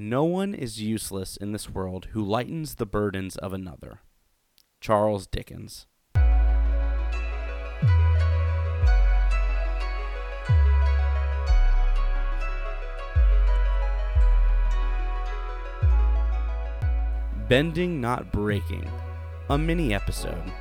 No one is useless in this world who lightens the burdens of another. Charles Dickens. Bending Not Breaking, a mini episode.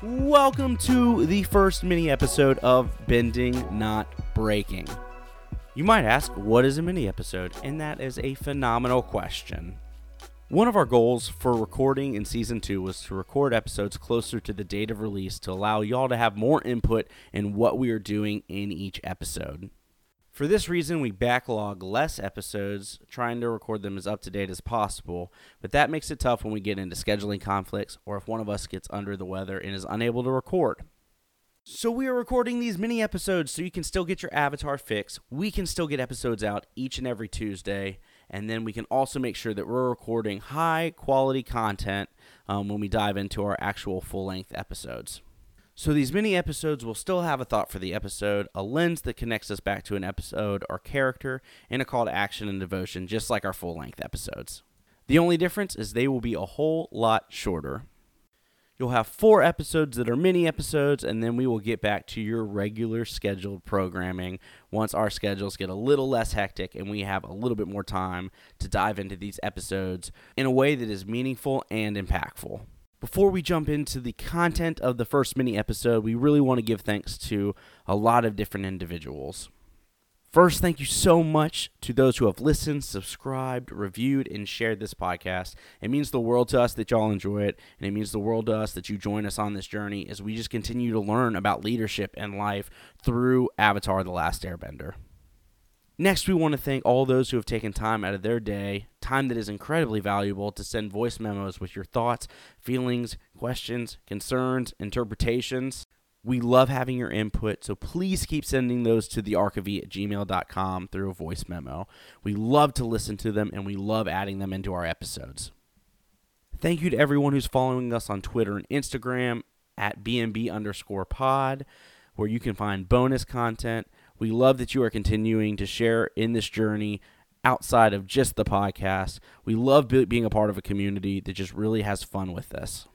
Welcome to the first mini episode of Bending Not Breaking. You might ask, what is a mini episode? And that is a phenomenal question. One of our goals for recording in season two was to record episodes closer to the date of release to allow y'all to have more input in what we are doing in each episode. For this reason, we backlog less episodes, trying to record them as up to date as possible, but that makes it tough when we get into scheduling conflicts or if one of us gets under the weather and is unable to record. So, we are recording these mini episodes so you can still get your avatar fix. We can still get episodes out each and every Tuesday, and then we can also make sure that we're recording high quality content um, when we dive into our actual full length episodes. So these mini episodes will still have a thought for the episode, a lens that connects us back to an episode or character, and a call to action and devotion, just like our full length episodes. The only difference is they will be a whole lot shorter. You'll have four episodes that are mini episodes, and then we will get back to your regular scheduled programming once our schedules get a little less hectic and we have a little bit more time to dive into these episodes in a way that is meaningful and impactful. Before we jump into the content of the first mini episode, we really want to give thanks to a lot of different individuals. First, thank you so much to those who have listened, subscribed, reviewed, and shared this podcast. It means the world to us that y'all enjoy it, and it means the world to us that you join us on this journey as we just continue to learn about leadership and life through Avatar The Last Airbender. Next, we want to thank all those who have taken time out of their day, time that is incredibly valuable, to send voice memos with your thoughts, feelings, questions, concerns, interpretations. We love having your input, so please keep sending those to the archivy at gmail.com through a voice memo. We love to listen to them and we love adding them into our episodes. Thank you to everyone who's following us on Twitter and Instagram at BNB underscore pod, where you can find bonus content we love that you are continuing to share in this journey outside of just the podcast. We love being a part of a community that just really has fun with this.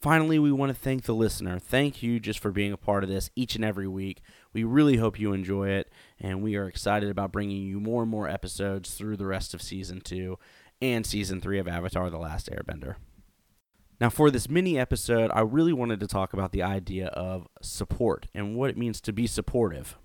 Finally, we want to thank the listener. Thank you just for being a part of this each and every week. We really hope you enjoy it, and we are excited about bringing you more and more episodes through the rest of season two and season three of Avatar The Last Airbender. Now, for this mini episode, I really wanted to talk about the idea of support and what it means to be supportive.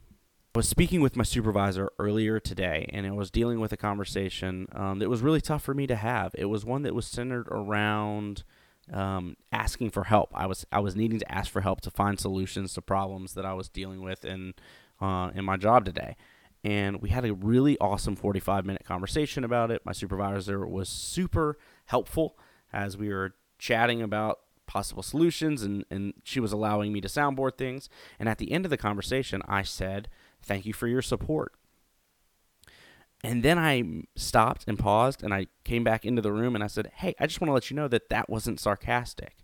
I was speaking with my supervisor earlier today, and I was dealing with a conversation um, that was really tough for me to have. It was one that was centered around um, asking for help. I was I was needing to ask for help to find solutions to problems that I was dealing with in uh, in my job today. And we had a really awesome 45 minute conversation about it. My supervisor was super helpful as we were chatting about possible solutions and, and she was allowing me to soundboard things. And at the end of the conversation, I said, Thank you for your support. And then I stopped and paused and I came back into the room and I said, Hey, I just want to let you know that that wasn't sarcastic.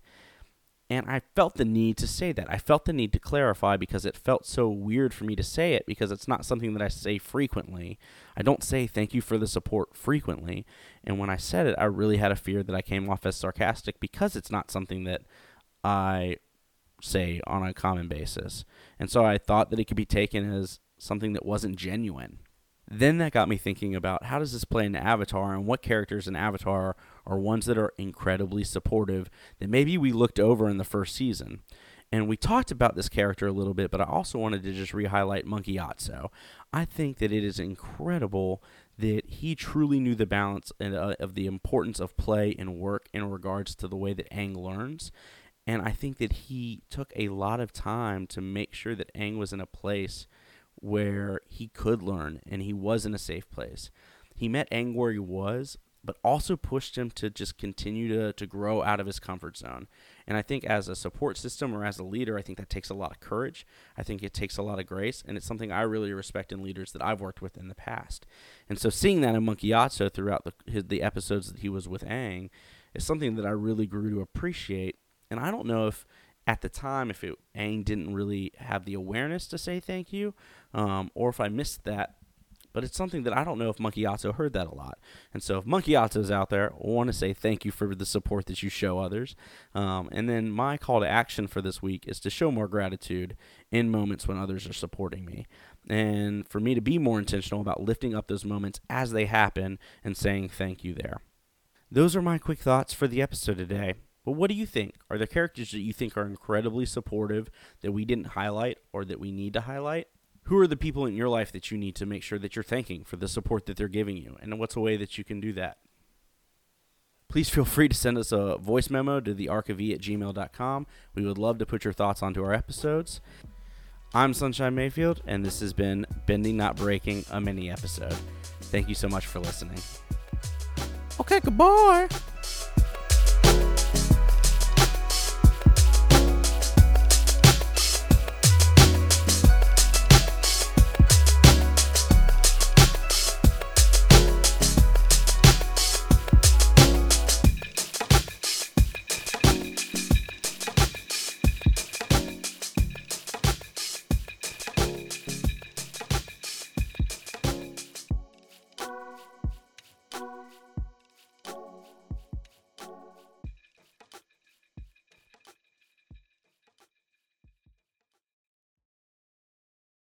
And I felt the need to say that. I felt the need to clarify because it felt so weird for me to say it because it's not something that I say frequently. I don't say thank you for the support frequently. And when I said it, I really had a fear that I came off as sarcastic because it's not something that I say on a common basis. And so I thought that it could be taken as something that wasn't genuine. Then that got me thinking about how does this play into Avatar and what characters in Avatar are ones that are incredibly supportive that maybe we looked over in the first season. And we talked about this character a little bit, but I also wanted to just re-highlight Monk Gyatso. I think that it is incredible that he truly knew the balance uh, of the importance of play and work in regards to the way that Aang learns. And I think that he took a lot of time to make sure that Aang was in a place where he could learn and he was in a safe place. He met Aang where he was, but also pushed him to just continue to, to grow out of his comfort zone. And I think as a support system or as a leader, I think that takes a lot of courage. I think it takes a lot of grace, and it's something I really respect in leaders that I've worked with in the past. And so seeing that in Monk Gyatso throughout the, his, the episodes that he was with Aang is something that I really grew to appreciate. And I don't know if at the time if it, Aang didn't really have the awareness to say thank you, um, or if I missed that but it's something that I don't know if Monk Gyatso heard that a lot. And so if Monk Gyatso's out there, I want to say thank you for the support that you show others. Um, and then my call to action for this week is to show more gratitude in moments when others are supporting me. And for me to be more intentional about lifting up those moments as they happen and saying thank you there. Those are my quick thoughts for the episode today. But what do you think? Are there characters that you think are incredibly supportive that we didn't highlight or that we need to highlight? who are the people in your life that you need to make sure that you're thanking for the support that they're giving you? And what's a way that you can do that? Please feel free to send us a voice memo to the at gmail.com. We would love to put your thoughts onto our episodes. I'm Sunshine Mayfield, and this has been Bending Not Breaking, a mini episode. Thank you so much for listening. Okay, goodbye.